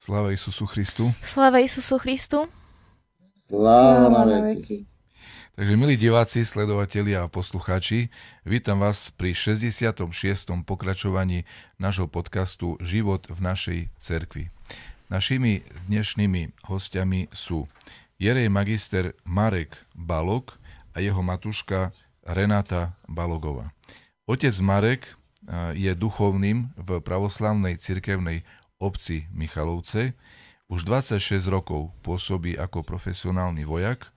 Sláva Isusu Christu. Sláva Isusu Christu. Sláva na veky. Takže milí diváci, sledovatelia a poslucháči, vítam vás pri 66. pokračovaní nášho podcastu Život v našej cerkvi. Našimi dnešnými hostiami sú Jerej magister Marek Balok a jeho matuška Renata Balogová. Otec Marek je duchovným v pravoslavnej cirkevnej obci Michalovce. Už 26 rokov pôsobí ako profesionálny vojak.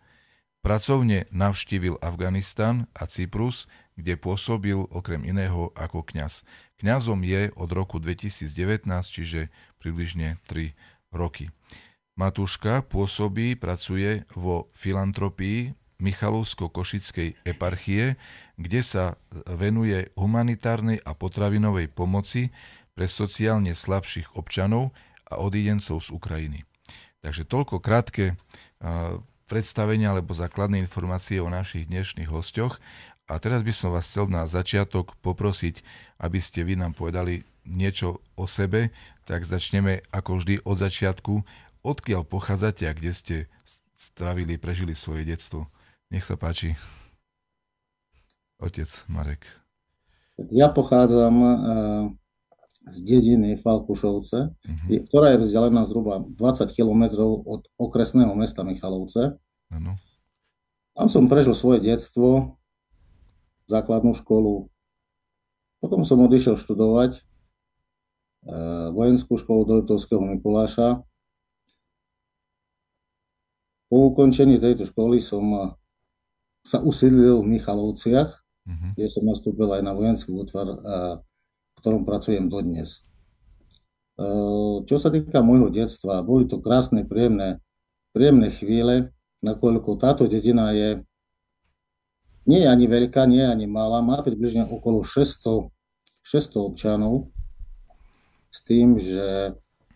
Pracovne navštívil Afganistan a Cyprus, kde pôsobil okrem iného ako kňaz. Kňazom je od roku 2019, čiže približne 3 roky. Matúška pôsobí, pracuje vo filantropii Michalovsko-Košickej eparchie, kde sa venuje humanitárnej a potravinovej pomoci pre sociálne slabších občanov a odidencov z Ukrajiny. Takže toľko krátke predstavenia alebo základné informácie o našich dnešných hostiach. A teraz by som vás chcel na začiatok poprosiť, aby ste vy nám povedali niečo o sebe, tak začneme ako vždy od začiatku. Odkiaľ pochádzate a kde ste stravili, prežili svoje detstvo? Nech sa páči. Otec Marek. Ja pochádzam z dediny Falkušovce, uh-huh. ktorá je vzdialená zhruba 20 km od okresného mesta Michalovce. Uh-huh. Tam som prežil svoje detstvo, základnú školu. Potom som odišiel študovať e, vojenskú školu do Litovského Mikuláša. Po ukončení tejto školy som e, sa usídlil v Michalovciach, uh-huh. kde som nastúpil aj na vojenský útvar e, ktorom pracujem dodnes. E, čo sa týka môjho detstva, boli to krásne, príjemné, príjemné chvíle, nakoľko táto dedina je nie je ani veľká, nie je ani malá, má približne okolo 600, 600 občanov, s tým, že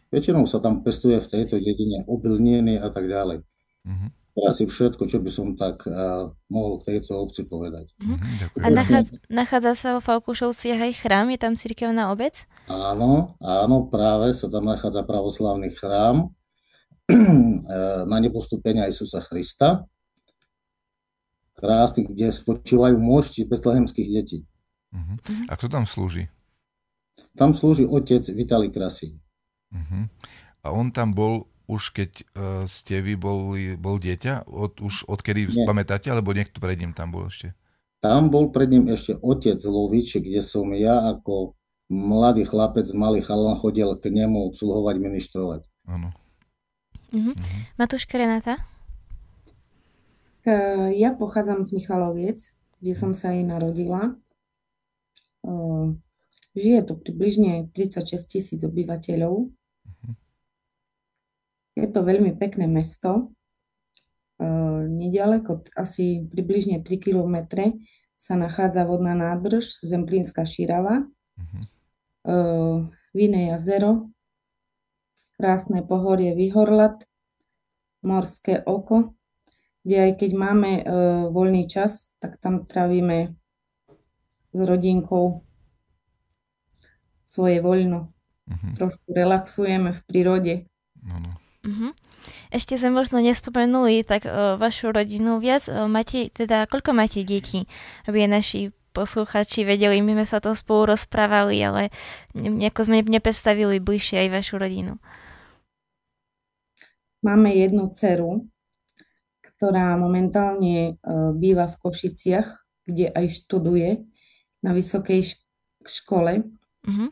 väčšinou sa tam pestuje v tejto dedine obilniny a tak ďalej. Mm-hmm. Asi všetko, čo by som tak uh, mohol k tejto obci povedať. Mm-hmm. A nachádza, nachádza sa vo Falkušovciach aj chrám? Je tam cirkevná obec? Áno, áno, práve sa tam nachádza pravoslavný chrám na nepostupenia Isusa Krista. Krásny, kde spočívajú môžti betlehemských detí. Uh-huh. A kto tam slúži? Tam slúži otec Vitali Krasy. Uh-huh. A on tam bol už keď uh, ste vy boli, bol dieťa? Od, už odkedy Nie. pamätáte, alebo niekto pred ním tam bol ešte? Tam bol pred ním ešte otec Lovič, kde som ja ako mladý chlapec, malý chalan chodil k nemu obsluhovať, ministrovať. Áno. Uh-huh. Uh-huh. Matúška Renata? Ja pochádzam z Michaloviec, kde som sa aj narodila. Žije tu približne 36 tisíc obyvateľov. Je to veľmi pekné mesto. Nedaleko, asi približne 3 km, sa nachádza vodná nádrž Zemplínska Šírava, uh-huh. Víne jazero, krásne pohorie Vyhorlat, Morské oko, kde aj keď máme uh, voľný čas, tak tam trávime s rodinkou svoje voľno. Uh-huh. Trošku relaxujeme v prírode. Ano. Uh-huh. Ešte sme možno nespomenuli tak o, vašu rodinu viac. O, máte, teda, koľko máte detí? Aby naši posluchači vedeli, my sme sa to spolu rozprávali, ale nejako sme nepredstavili bližšie aj vašu rodinu. Máme jednu dceru, ktorá momentálne uh, býva v Košiciach, kde aj študuje na vysokej škole. Uh-huh.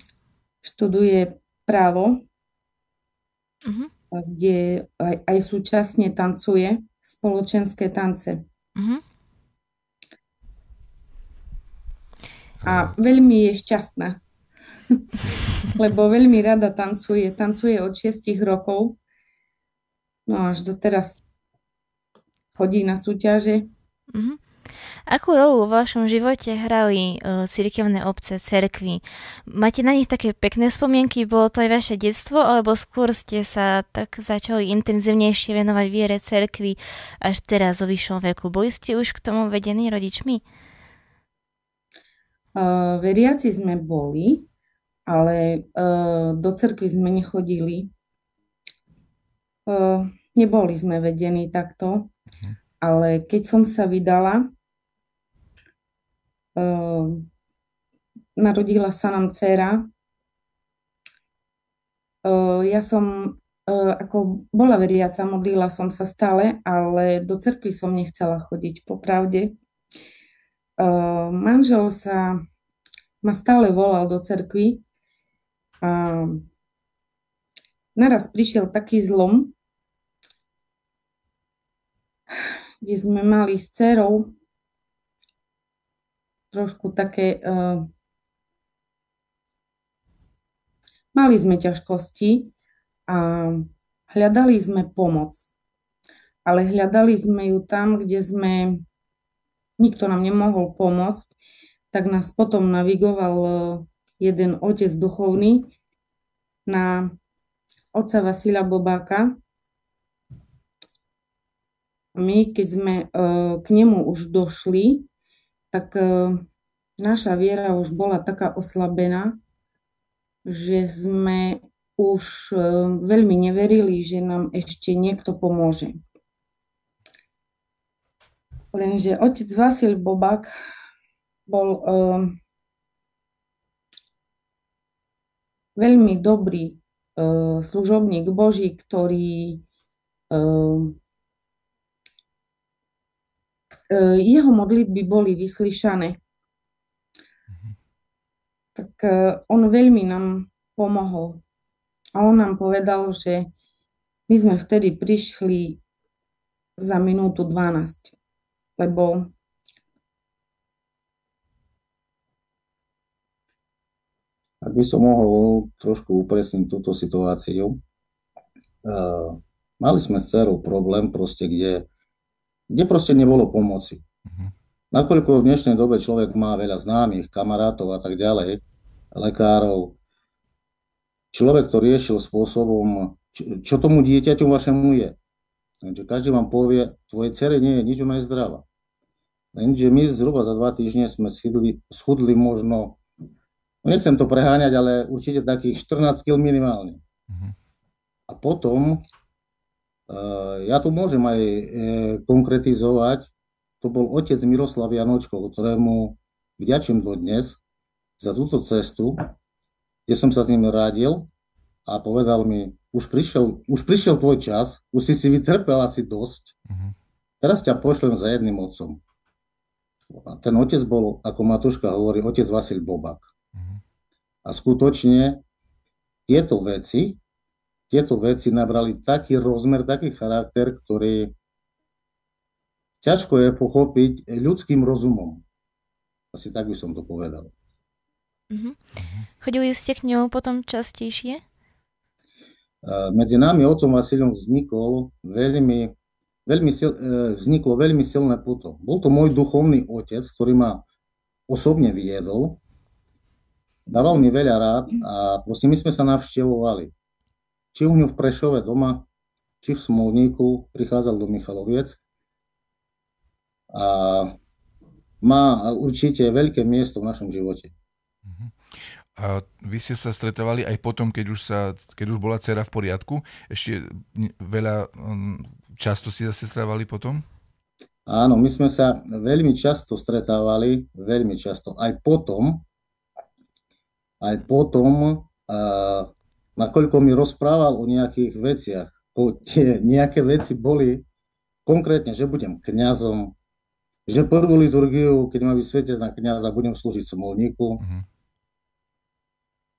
Študuje právo. Uh-huh kde aj, aj súčasne tancuje spoločenské tance. Uh-huh. A veľmi je šťastná, lebo veľmi rada tancuje. Tancuje od 6 rokov, no až doteraz chodí na súťaže. Uh-huh. Akú rolu v vašom živote hrali uh, cirkevné obce, cerkvy? Máte na nich také pekné spomienky? Bolo to aj vaše detstvo? Alebo skôr ste sa tak začali intenzívnejšie venovať viere cerkvy až teraz o vyššom veku? Boli ste už k tomu vedení rodičmi? Uh, veriaci sme boli, ale uh, do cerkvy sme nechodili Uh, neboli sme vedení takto, uh-huh. ale keď som sa vydala, narodila sa nám dcera. Uh, ja som uh, ako bola veriaca, modlila som sa stále, ale do cerkvy som nechcela chodiť, popravde. Manžel sa ma stále volal do cerkvy a naraz prišiel taký zlom, kde sme mali s dcerou trošku také... Uh, mali sme ťažkosti a hľadali sme pomoc. Ale hľadali sme ju tam, kde sme... Nikto nám nemohol pomôcť, tak nás potom navigoval uh, jeden otec duchovný na otca Vasila Bobáka, my, keď sme uh, k nemu už došli, tak uh, naša viera už bola taká oslabená, že sme už uh, veľmi neverili, že nám ešte niekto pomôže. Lenže otec Vasil Bobak bol uh, veľmi dobrý uh, služobník Boží, ktorý E, jeho modlitby boli vyslyšané. Mhm. Tak e, on veľmi nám pomohol. A on nám povedal, že my sme vtedy prišli za minútu 12, lebo Ak by som mohol trošku upresniť túto situáciu, uh, mali sme s dcerou problém proste, kde kde proste nebolo pomoci. Uh-huh. Nakoľko v dnešnej dobe človek má veľa známych, kamarátov a tak ďalej, lekárov, človek to riešil spôsobom, čo, tomu dieťaťu vašemu je. Takže každý vám povie, tvoje cere nie je nič, ona je zdravá. Lenže my zhruba za dva týždne sme schudli, schudli možno, nechcem to preháňať, ale určite takých 14 kg minimálne. Uh-huh. A potom ja tu môžem aj eh, konkretizovať. To bol otec Miroslav Janočko, ktorému vďačím dodnes za túto cestu, kde som sa s ním radil a povedal mi, už prišiel, už prišiel tvoj čas, už si si vytrpel asi dosť, uh-huh. teraz ťa pošlem za jedným otcom. A ten otec bol, ako Matuška hovorí, otec Vasil Bobak. Uh-huh. A skutočne tieto veci, tieto veci nabrali taký rozmer, taký charakter, ktorý ťažko je pochopiť ľudským rozumom. Asi tak by som to povedal. Mm-hmm. Chodili ste k ňou potom častejšie? Medzi nami otcom Vasilom vznikol veľmi, veľmi sil, e, vzniklo veľmi silné puto. Bol to môj duchovný otec, ktorý ma osobne viedol, dával mi veľa rád a proste my sme sa navštevovali či u ňu v Prešove doma, či v Smolníku, prichádzal do Michaloviec a má určite veľké miesto v našom živote. Mhm. A vy ste sa stretávali aj potom, keď už, sa, keď už bola dcera v poriadku? Ešte veľa, mm, často si zase stretávali potom? Áno, my sme sa veľmi často stretávali, veľmi často. Aj potom, aj potom, nakoľko mi rozprával o nejakých veciach, o tie nejaké veci boli konkrétne, že budem kňazom, že prvú liturgiu, keď ma vysvetia na kňaza, budem slúžiť smolníku. Mm-hmm.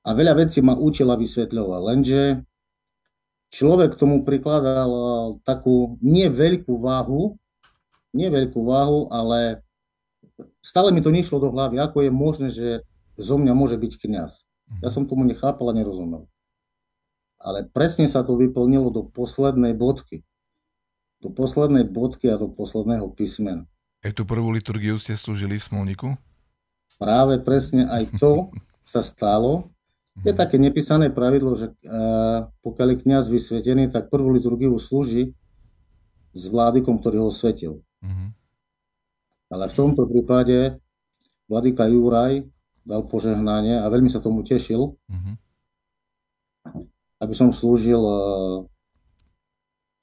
A veľa vecí ma učila vysvetľovať, lenže človek tomu prikladal takú nie veľkú váhu, nie veľkú váhu, ale stále mi to nešlo do hlavy, ako je možné, že zo mňa môže byť. Ja mhm. som tomu nechápal a nerozumel ale presne sa to vyplnilo do poslednej bodky. Do poslednej bodky a do posledného písmena. Aj tú prvú liturgiu ste slúžili v Smolniku? Práve presne aj to sa stalo. Je mhm. také nepísané pravidlo, že uh, pokiaľ je kniaz vysvetený, tak prvú liturgiu slúži s vládikom, ktorý ho svetil. Uh-huh. Ale v tomto prípade vladyka Juraj dal požehnanie a veľmi sa tomu tešil. Uh-huh aby som slúžil eh,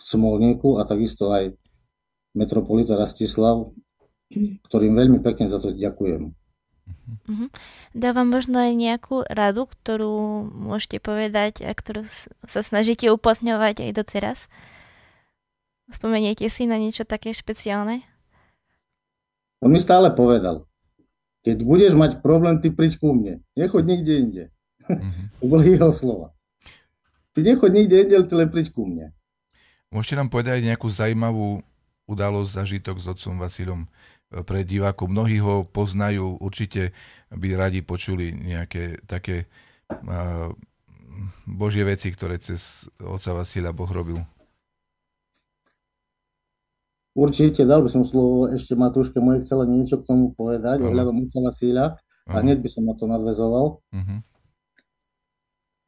Smolníku a takisto aj metropolita Rastislav, ktorým veľmi pekne za to ďakujem. Uh-huh. Dávam možno aj nejakú radu, ktorú môžete povedať a ktorú sa snažíte uplatňovať aj doteraz. Spomeniete si na niečo také špeciálne? On mi stále povedal, keď budeš mať problém, ty príď ku mne. Nechoď nikde inde. Uh-huh. to boli jeho slova. Ty nechoď nikde inde, ty len príď ku mne. Môžete nám povedať nejakú zaujímavú udalosť, zažitok s otcom Vasilom pre divákov. Mnohí ho poznajú, určite by radi počuli nejaké také uh, božie veci, ktoré cez otca Vasila Boh robil. Určite, dal by som slovo ešte Matúške, moje chcela niečo k tomu povedať uh-huh. ohľadom otca Vasíla uh-huh. a hneď by som na to nadvezoval. Uh-huh.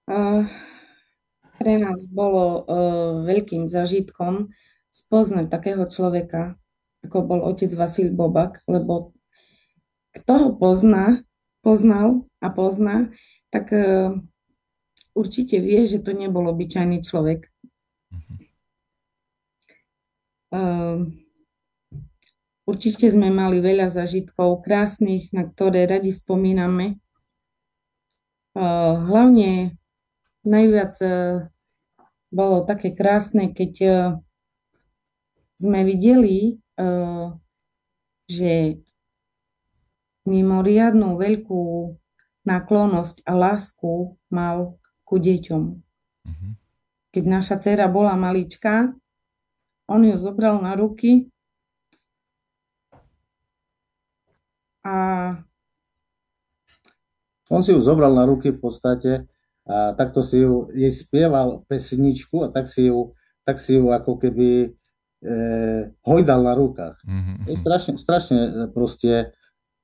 Uh, pre nás bolo uh, veľkým zážitkom spoznať takého človeka, ako bol otec Vasil Bobak, lebo kto ho pozná, poznal a pozná, tak uh, určite vie, že to nebol obyčajný človek. Uh, určite sme mali veľa zažitkov krásnych, na ktoré radi spomíname. Uh, hlavne najviac uh, bolo také krásne, keď sme videli Eh, že mimoriadnú veľkú náklonosť a lásku mal ku deťom. Mm-hmm. Keď naša dcera bola maličká, on ju zobral na ruky a on si ju zobral na ruky v podstate a takto si ju, jej spieval pesničku a tak si ju, tak si ju ako keby e, hojdal na rukách. Mm-hmm. Je strašne, strašne e, proste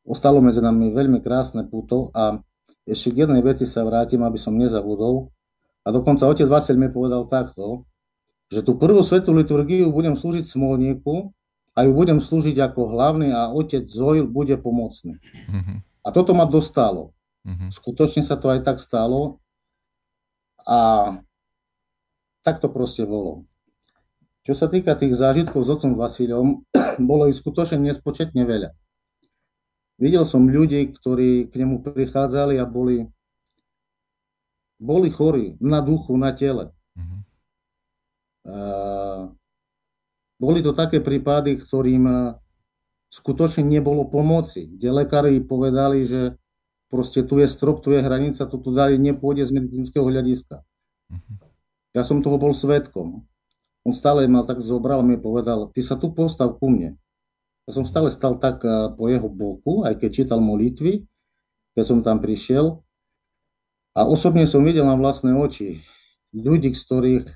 ostalo medzi nami veľmi krásne puto a ešte k jednej veci sa vrátim, aby som nezabudol. A dokonca otec Vasil mi povedal takto, že tú prvú svetú liturgiu budem slúžiť smolníku a ju budem slúžiť ako hlavný a otec Zoil bude pomocný. Mm-hmm. A toto ma dostalo. Mm-hmm. Skutočne sa to aj tak stalo a tak to proste bolo. Čo sa týka tých zážitkov s otcom Vasilom, bolo ich skutočne nespočetne veľa. Videl som ľudí, ktorí k nemu prichádzali a boli, boli chorí na duchu, na tele. Mm-hmm. A boli to také prípady, ktorým skutočne nebolo pomoci, kde lekári povedali, že proste tu je strop, tu je hranica, tu ďalej nepôjde z medicínskeho hľadiska. Mm-hmm. Ja som toho bol svetkom. On stále ma tak zobral a mi povedal, ty sa tu postav ku mne. Ja som stále stal tak eh, po jeho boku, aj keď čítal molitvy, keď som tam prišiel. A osobne som videl na vlastné oči ľudí, z ktorých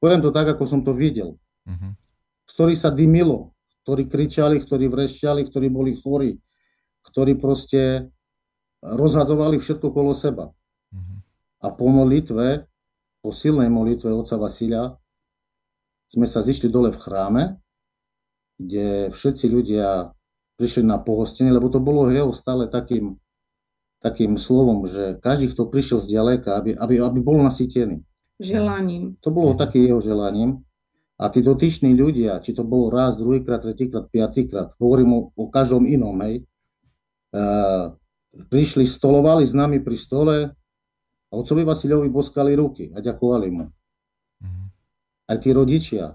poviem to tak, ako som to videl, mm-hmm. z ktorých sa dymilo, ktorí kričali, ktorí vrešťali, ktorí boli chorí, ktorí proste rozhadzovali všetko kolo seba. Mm-hmm. A po molitve po silnej molitve otca Vasilia sme sa zišli dole v chráme, kde všetci ľudia prišli na pohostenie, lebo to bolo jeho stále takým, takým slovom, že každý, kto prišiel z ďaleka, aby, aby, aby bol nasýtený. Želaním. To bolo takým jeho želaním. A tí dotyční ľudia, či to bolo raz, druhýkrát, tretíkrát, piatýkrát, hovorím o, o každom inom, hej, uh, prišli, stolovali s nami pri stole, a otcovi Vasilovi boskali ruky a ďakovali mu. Mm-hmm. Aj tí rodičia.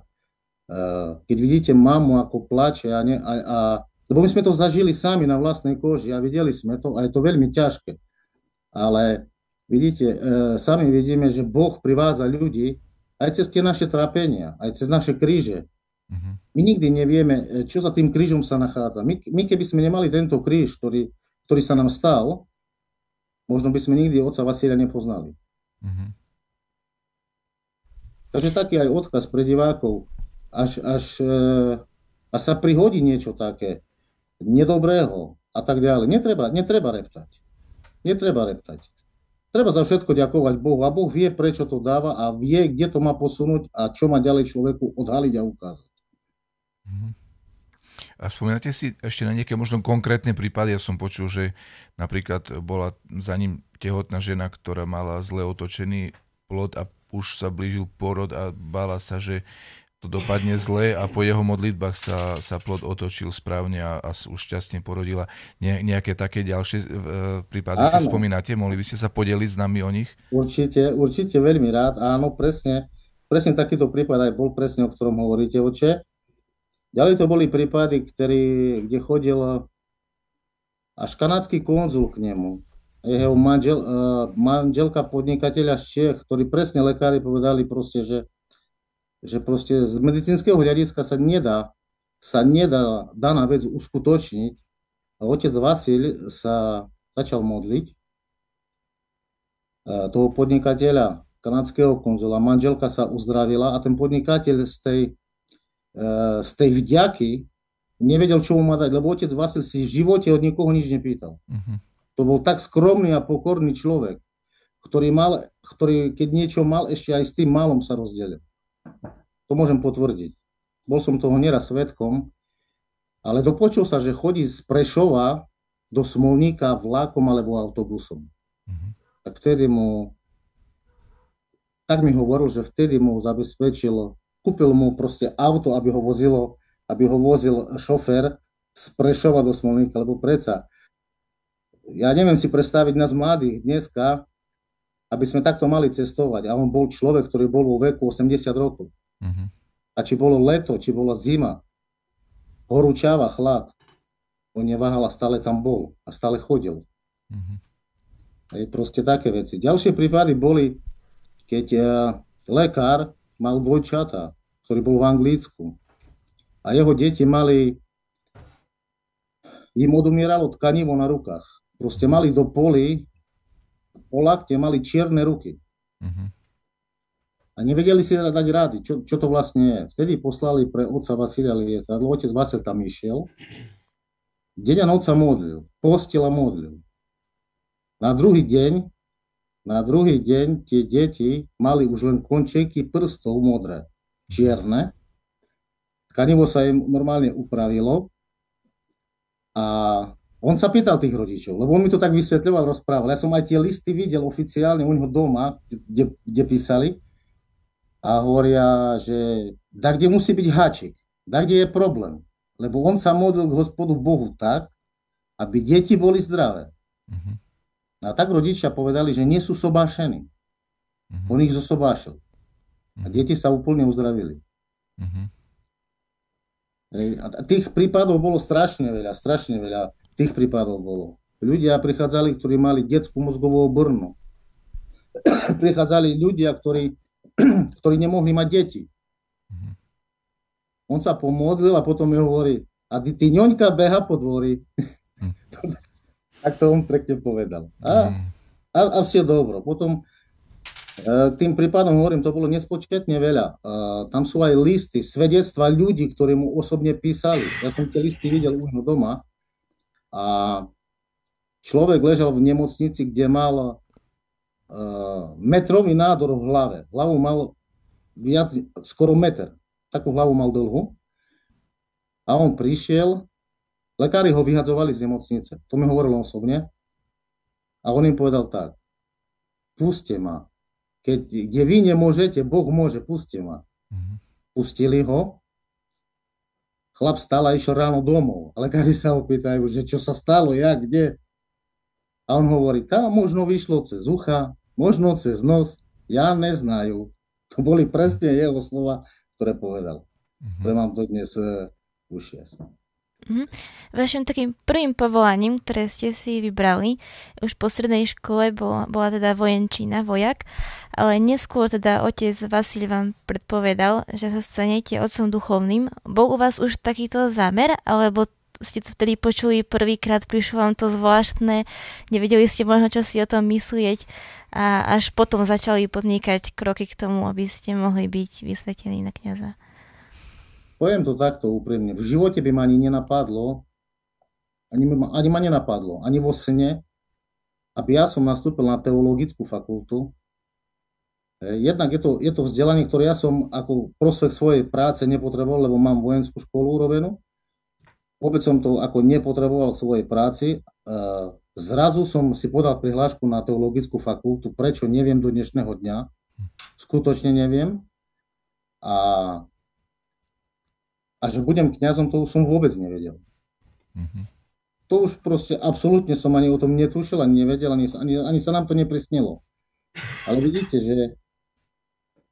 Keď vidíte mamu, ako plače a, ne, a, a lebo my sme to zažili sami na vlastnej koži a videli sme to a je to veľmi ťažké. Ale vidíte, e, sami vidíme, že Boh privádza ľudí aj cez tie naše trápenia, aj cez naše kríže. Mm-hmm. My nikdy nevieme, e, čo za tým krížom sa nachádza. My, my keby sme nemali tento kríž, ktorý, ktorý sa nám stal, možno by sme nikdy otca Vasília nepoznali. Mm-hmm. Takže taký aj odkaz pre divákov, až, až e, a sa prihodí niečo také nedobrého a tak ďalej. Netreba, netreba reptať. Netreba reptať. Treba za všetko ďakovať Bohu a Boh vie, prečo to dáva a vie, kde to má posunúť a čo má ďalej človeku odhaliť a ukázať. Mm-hmm. A spomínate si ešte na nejaké možno konkrétne prípady? Ja som počul, že napríklad bola za ním tehotná žena, ktorá mala zle otočený plod a už sa blížil porod a bála sa, že to dopadne zle a po jeho modlitbách sa, sa plod otočil správne a, a už šťastne porodila. Ne, nejaké také ďalšie uh, prípady áno. si spomínate? Mohli by ste sa podeliť s nami o nich? Určite, určite veľmi rád. Áno, presne. Presne takýto prípad aj bol presne, o ktorom hovoríte, oče. Ďalej to boli prípady, ktorý, kde chodil až kanadský konzul k nemu. Jeho manžel, uh, manželka podnikateľa z Čech, ktorí presne lekári povedali proste, že že proste z medicínskeho hľadiska sa nedá, sa nedá daná vec uskutočniť. Otec Vasil sa začal modliť e, toho podnikateľa, kanadského konzula, manželka sa uzdravila a ten podnikateľ z tej, e, z tej vďaky nevedel, čo mu má dať, lebo otec Vasil si v živote od nikoho nič nepýtal. Uh-huh. To bol tak skromný a pokorný človek, ktorý, mal, ktorý keď niečo mal, ešte aj s tým malom sa rozdelil. To môžem potvrdiť. Bol som toho neraz svetkom, ale dopočul sa, že chodí z Prešova do Smolníka vlákom alebo autobusom. Mm-hmm. Tak vtedy mu, tak mi hovoril, že vtedy mu zabezpečil, kúpil mu proste auto, aby ho vozilo, aby ho vozil šofér z Prešova do Smolníka, lebo predsa ja neviem si predstaviť nás mladých dneska, aby sme takto mali cestovať. A on bol človek, ktorý bol vo veku 80 rokov. Uh-huh. A či bolo leto, či bola zima, horúčava, chlad, on neváhal a stále tam bol a stále chodil. Uh-huh. je proste také veci. Ďalšie prípady boli, keď uh, lekár mal dvojčata, ktorý bol v Anglicku a jeho deti mali, im odumieralo tkanivo na rukách. Proste mali do poli po lakte mali čierne ruky. Uh-huh. A nevedeli si dať rady, čo, čo to vlastne je. Vtedy poslali pre otca Vasilia lietadlo, otec Vasil tam išiel, deň a noc sa modlil, postil a modlil. Na druhý deň, na druhý deň tie deti mali už len končeky prstov modré, čierne. Tkanivo sa im normálne upravilo a on sa pýtal tých rodičov, lebo on mi to tak vysvetľoval, rozprával. Ja som aj tie listy videl oficiálne u neho doma, kde, kde písali a hovoria, že da kde musí byť háčik, da kde je problém. Lebo on sa modlil k hospodu Bohu tak, aby deti boli zdravé. Uh-huh. A tak rodičia povedali, že nie sú sobášení. Uh-huh. On ich zosobášil. Uh-huh. A mhm. deti sa úplne uzdravili. Uh-huh. A tých prípadov bolo strašne veľa, strašne veľa. Tých prípadov bolo. Ľudia prichádzali, ktorí mali detskú mozgovú obrnu. prichádzali ľudia, ktorí, ktorí nemohli mať deti. Mm-hmm. On sa pomodlil a potom mi hovorí, a ty, ty ňoňka beha po dvori. Mm. tak to on pekne povedal. A, mm. a, a vše dobro. Potom k e, tým prípadom hovorím, to bolo nespočetne veľa. A tam sú aj listy, svedectva ľudí, ktorí mu osobne písali. Ja som tie listy videl u neho doma a človek ležal v nemocnici, kde mal uh, metrový nádor v hlave. Hlavu mal viac, skoro meter. Takú hlavu mal dlhú. A on prišiel, lekári ho vyhadzovali z nemocnice. To mi hovoril osobne. A on im povedal tak, puste ma. Keď, kde vy nemôžete, Boh môže, puste ma. Mm-hmm. Pustili ho Chlap stal a išiel ráno domov. A lekári sa ho pýtajú, že čo sa stalo, ja, kde. A on hovorí, tam možno vyšlo cez ucha, možno cez nos, ja neznajú. To boli presne jeho slova, ktoré povedal. Mm-hmm. Ktoré mám to dnes uh, ušiach. Mm-hmm. Vašim takým prvým povolaním, ktoré ste si vybrali, už po strednej škole bola, bola teda vojenčina, vojak, ale neskôr teda otec Vasil vám predpovedal, že sa stanete otcom duchovným. Bol u vás už takýto zámer, alebo ste to vtedy počuli prvýkrát, prišlo vám to zvláštne, nevedeli ste možno, čo si o tom myslieť a až potom začali podnikať kroky k tomu, aby ste mohli byť vysvetení na kniaza. Poviem to takto úprimne. V živote by ma ani nenapadlo, ani ma, ani ma nenapadlo, ani vo sne, aby ja som nastúpil na teologickú fakultu. Jednak je to, je to vzdelanie, ktoré ja som ako prospech svojej práce nepotreboval, lebo mám vojenskú školu urobenú. Vôbec som to ako nepotreboval v svojej práci. E, zrazu som si podal prihlášku na teologickú fakultu, prečo neviem do dnešného dňa. skutočne neviem. A, a že budem kňazom, to už som vôbec nevedel. Mm-hmm. To už proste absolútne som ani o tom netušil, ani nevedel, ani, ani, ani sa nám to neprisnilo. Ale vidíte, že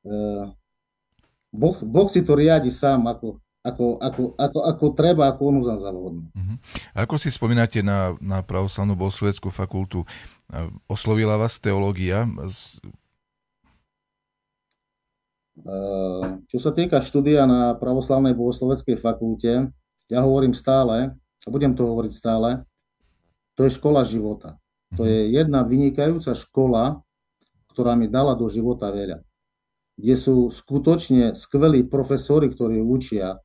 uh, boh, boh si to riadi sám, ako, ako, ako, ako, ako treba, ako on uzná za vhodné. Uh-huh. Ako si spomínate na, na pravoslavnú bohosloveckú fakultu? Oslovila vás teológia? Uh, čo sa týka štúdia na pravoslavnej bohosloveckej fakulte, ja hovorím stále, a budem to hovoriť stále, to je škola života. To je jedna vynikajúca škola, ktorá mi dala do života veľa. Kde sú skutočne skvelí profesori, ktorí učia,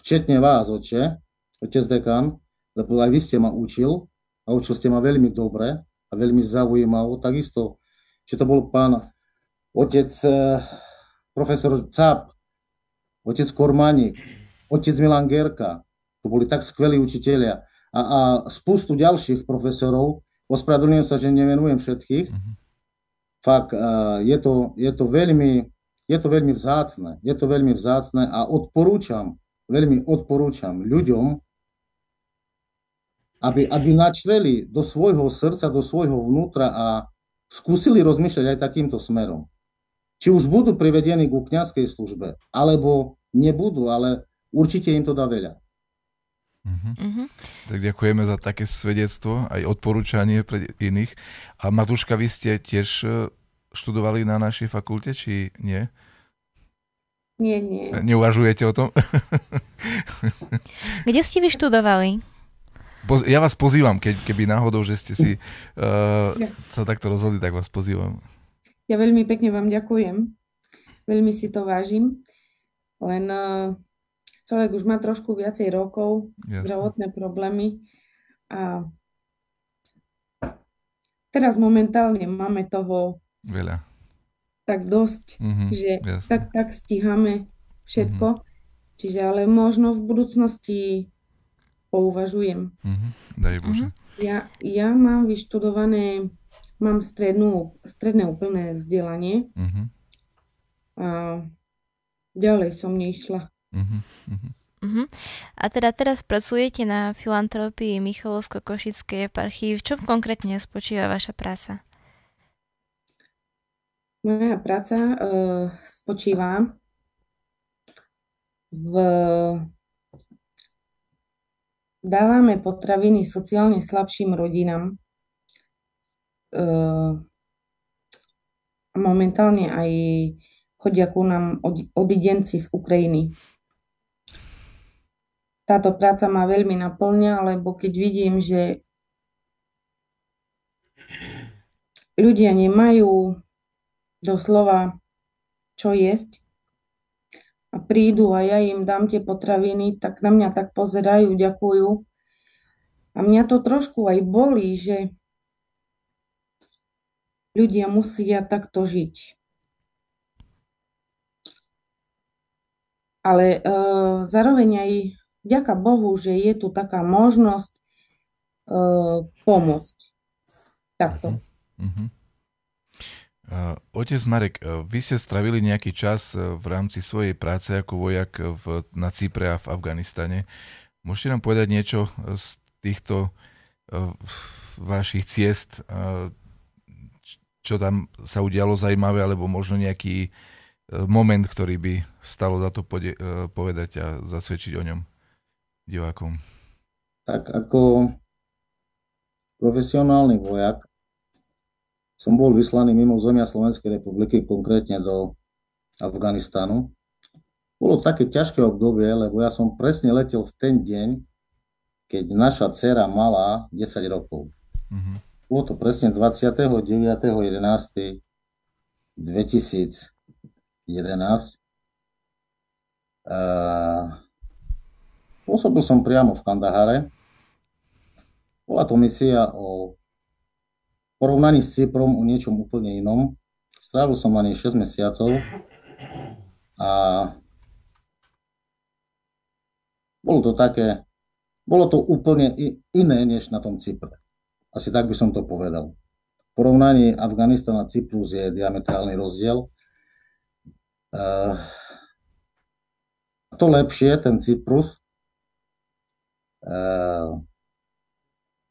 včetne vás, oče, otec dekan, lebo aj vy ste ma učil a učil ste ma veľmi dobre a veľmi zaujímavo. Takisto, že to bol pán otec eh, profesor Cap, otec Kormanik, otec Milan Gerka, to boli tak skvelí učiteľia. A, a spustu ďalších profesorov, ospravedlňujem sa, že nemenujem všetkých, mm-hmm. fakt, uh, je, to, je, to veľmi, je to veľmi vzácne. Je to veľmi vzácne a odporúčam, veľmi odporúčam ľuďom, aby, aby načreli do svojho srdca, do svojho vnútra a skúsili rozmýšľať aj takýmto smerom. Či už budú privedení ku kniazkej službe, alebo nebudú, ale určite im to dá veľa. Uh-huh. Uh-huh. Tak ďakujeme za také svedectvo, aj odporúčanie pre iných. A Matúška, vy ste tiež e, študovali na našej fakulte, či nie? Nie, nie. Neuvažujete o tom? Kde ste vy študovali? Ja vás pozývam, keď, keby náhodou, že ste si uh, sa takto rozhodli, tak vás pozývam. Ja veľmi pekne vám ďakujem. Veľmi si to vážim. Len uh, človek už má trošku viacej rokov, Jasne. zdravotné problémy a teraz momentálne máme toho veľa. Tak dosť, mm-hmm, že jasne. tak, tak stíhame všetko. Mm-hmm. Čiže ale možno v budúcnosti pouvažujem. Mm-hmm, daj Bože. Mm-hmm. Ja, ja mám vyštudované, mám strednú, stredné úplné vzdelanie mm-hmm. a ďalej som. Uh-huh, uh-huh. Uh-huh. A teda teraz pracujete na filantropii Michalovsko-Košickej eparchii. V čom konkrétne spočíva vaša práca? Moja práca uh, spočíva v... Dávame potraviny sociálne slabším rodinám. Uh, momentálne aj chodia ku nám odidenci z Ukrajiny táto práca ma veľmi naplňa, lebo keď vidím, že ľudia nemajú doslova čo jesť a prídu a ja im dám tie potraviny, tak na mňa tak pozerajú, ďakujú. A mňa to trošku aj bolí, že ľudia musia takto žiť. Ale uh, zároveň aj vďaka Bohu, že je tu taká možnosť uh, pomôcť. Takto. Uh-huh. Uh, otec Marek, uh, vy ste stravili nejaký čas uh, v rámci svojej práce ako vojak v, na Cypre a v Afganistane. Môžete nám povedať niečo z týchto vašich ciest, čo tam sa udialo zaujímavé, alebo možno nejaký uh, moment, ktorý by stalo za to pode- uh, povedať a zasvedčiť o ňom? divákom? Tak ako profesionálny vojak som bol vyslaný mimo zemia Slovenskej republiky, konkrétne do Afganistanu. Bolo také ťažké obdobie, lebo ja som presne letel v ten deň, keď naša dcera mala 10 rokov. Mm-hmm. Bolo to presne 29.11.2011. Uh, Pôsobil som priamo v Kandahare. Bola to misia o porovnaní s Cyprom o niečom úplne inom. Strávil som na nej 6 mesiacov a bolo to také, bolo to úplne iné než na tom Cypre. Asi tak by som to povedal. V porovnaní Afganistan a Cyprus je diametrálny rozdiel. Uh, to lepšie, ten Cyprus. Uh,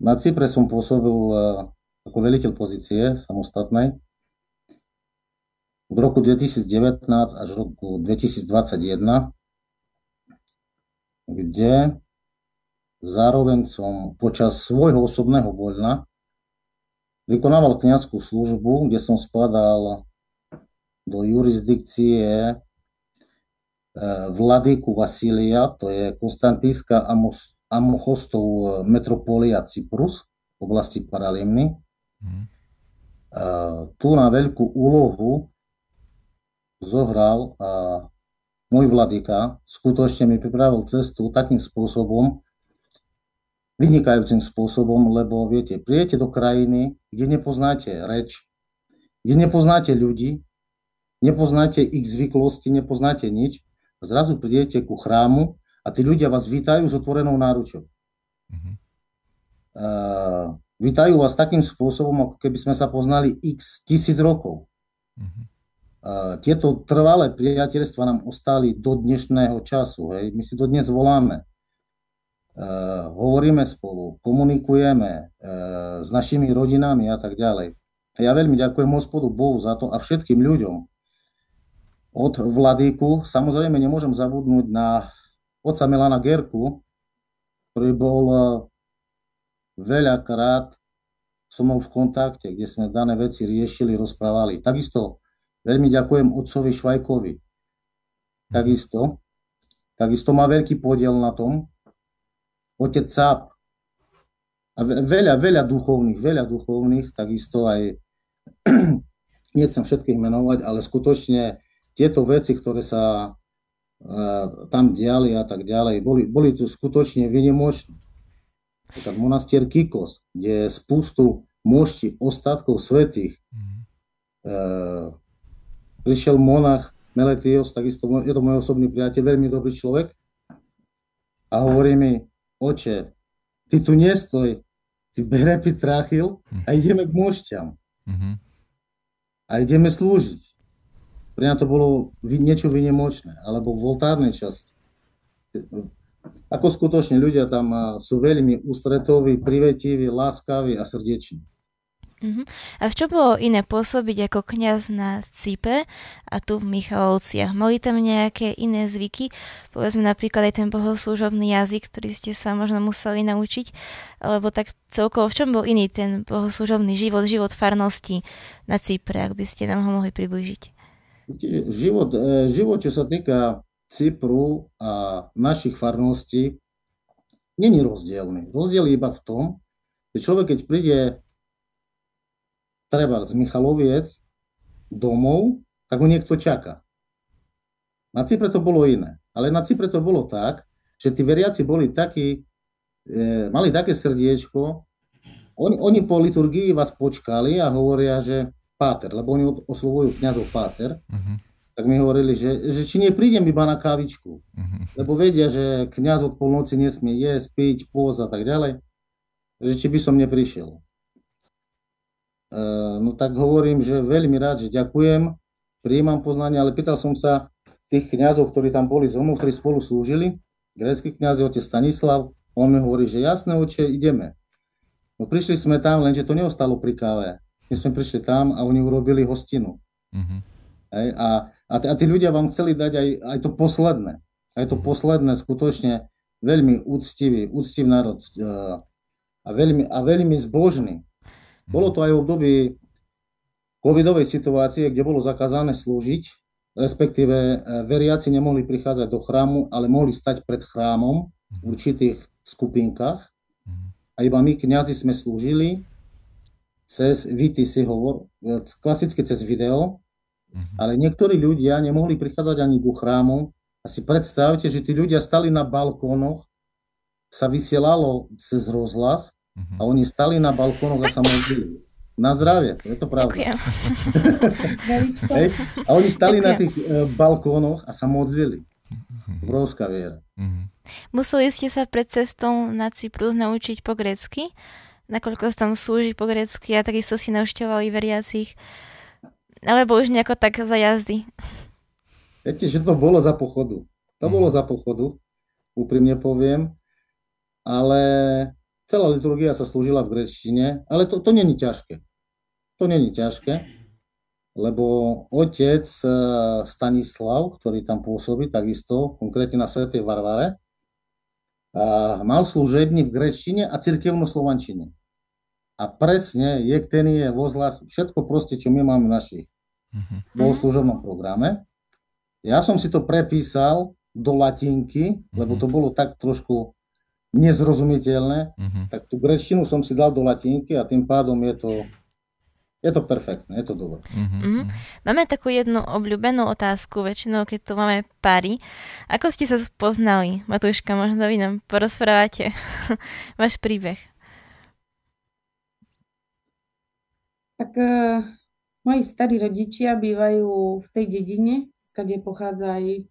na Cypre som pôsobil uh, ako veliteľ pozície samostatnej od roku 2019 až roku 2021, kde zároveň som počas svojho osobného voľna vykonával kniazskú službu, kde som spadal do jurisdikcie eh, vladyku Vasília, to je Konstantínska Amochostov eh, metropolia Cyprus v oblasti Paralimny. Mm. Tu na veľkú úlohu zohral môj vladyka. Skutočne mi pripravil cestu takým spôsobom, vynikajúcim spôsobom, lebo viete, prijete do krajiny, kde nepoznáte reč, kde nepoznáte ľudí, nepoznáte ich zvyklosti, nepoznáte nič, a zrazu prídete ku chrámu a tí ľudia vás vítajú s otvorenou náručou. Mm-hmm. Uh, vítajú vás takým spôsobom, ako keby sme sa poznali x tisíc rokov. Mm-hmm. Uh, tieto trvalé priateľstva nám ostali do dnešného času. Hej. My si to dnes voláme. Uh, hovoríme spolu, komunikujeme uh, s našimi rodinami a tak ďalej. Ja veľmi ďakujem hospodu Bohu za to a všetkým ľuďom, od Vladíku. Samozrejme nemôžem zabudnúť na otca Milana Gerku, ktorý bol eh, veľakrát so mnou v kontakte, kde sme dané veci riešili, rozprávali. Takisto veľmi ďakujem otcovi Švajkovi. Takisto. Takisto má veľký podiel na tom. Otec Sáp. A veľa, veľa duchovných, veľa duchovných, takisto aj nechcem všetkých menovať, ale skutočne tieto veci, ktoré sa uh, tam diali a tak ďalej, boli, boli tu skutočne vynimočné. Napríklad monastier Kikos, kde je spustu mošti ostatkov svetých. Mm-hmm. Uh, prišiel monach Meletios, takisto je to môj osobný priateľ, veľmi dobrý človek. A hovorí mi, oče, ty tu nestoj, ty bere Pitrachil a mhm. ideme k mošťam. Mm-hmm. A ideme slúžiť. Pre mňa to bolo niečo vynimočné, alebo v voltárnej časti. Ako skutočne ľudia tam sú veľmi ústretoví, privetiví, láskaví a srdeční. Uh-huh. A čo bolo iné pôsobiť ako kňaz na Cipe a tu v Michalovciach? Mali tam nejaké iné zvyky? Povedzme napríklad aj ten bohoslúžobný jazyk, ktorý ste sa možno museli naučiť? Alebo tak celkovo, v čom bol iný ten bohoslúžobný život, život farnosti na Cipre, ak by ste nám ho mohli priblížiť? Život, e, život, čo sa týka Cypru a našich farností, není rozdielný. Rozdiel je iba v tom, že človek, keď príde treba z Michaloviec domov, tak ho niekto čaká. Na Cypre to bolo iné. Ale na Cypre to bolo tak, že tí veriaci boli takí, e, mali také srdiečko, oni, oni po liturgii vás počkali a hovoria, že páter, lebo oni oslovujú kniazov páter, uh-huh. tak mi hovorili, že, že či neprídem iba na kávičku, uh-huh. lebo vedia, že kniaz od polnoci nesmie jesť, piť, pôz a tak ďalej, že či by som neprišiel. Uh, no tak hovorím, že veľmi rád, že ďakujem, prijímam poznanie, ale pýtal som sa tých kniazov, ktorí tam boli z ktorí spolu slúžili, grécky kniaz otec Stanislav, on mi hovorí, že jasné, oče, ideme. No prišli sme tam, lenže to neostalo pri káve. My sme prišli tam a oni urobili hostinu. Mm-hmm. Hej, a, a, t- a tí ľudia vám chceli dať aj, aj to posledné. Aj to mm-hmm. posledné skutočne veľmi úctivý, úctivý národ uh, a, veľmi, a veľmi zbožný. Bolo to aj v období covidovej situácie, kde bolo zakázané slúžiť, respektíve uh, veriaci nemohli prichádzať do chrámu, ale mohli stať pred chrámom v určitých skupinkách. A iba my, kňazi, sme slúžili cez, si hovor, klasicky cez video, ale niektorí ľudia nemohli prichádzať ani ku chrámu. A si predstavte, že tí ľudia stali na balkónoch, sa vysielalo cez rozhlas uh-huh. a oni stali na balkónoch a sa modlili. Na zdravie, je to pravda. Hej? A oni stali Ďakujem. na tých uh, balkónoch a sa modlili. Obrovská viera. Uh-huh. Museli ste sa pred cestou na Cyprus naučiť po grecky? nakoľko sa tam slúži po grecky a takisto si navštevovali veriacich, alebo už nejako tak za jazdy. Viete, že to bolo za pochodu. To bolo mhm. za pochodu, úprimne poviem. Ale celá liturgia sa slúžila v grečtine, ale to, to není ťažké. To není ťažké, lebo otec eh, Stanislav, ktorý tam pôsobí takisto, konkrétne na Svetej Varvare, mal služební v grečtine a cirkevnú slovančine. A presne je ten je vozhlas, všetko proste, čo my máme v našich uh-huh. bohoslužobnom programe. Ja som si to prepísal do latinky, lebo to bolo tak trošku nezrozumiteľné, uh-huh. tak tú grečtinu som si dal do latinky a tým pádom je to je to perfektné, je to dobré. Mm-hmm. Máme takú jednu obľúbenú otázku, väčšinou keď tu máme pary. Ako ste sa spoznali? Matúška, možno vy nám porozprávate váš príbeh. Tak uh, moji starí rodičia bývajú v tej dedine, skade pochádza aj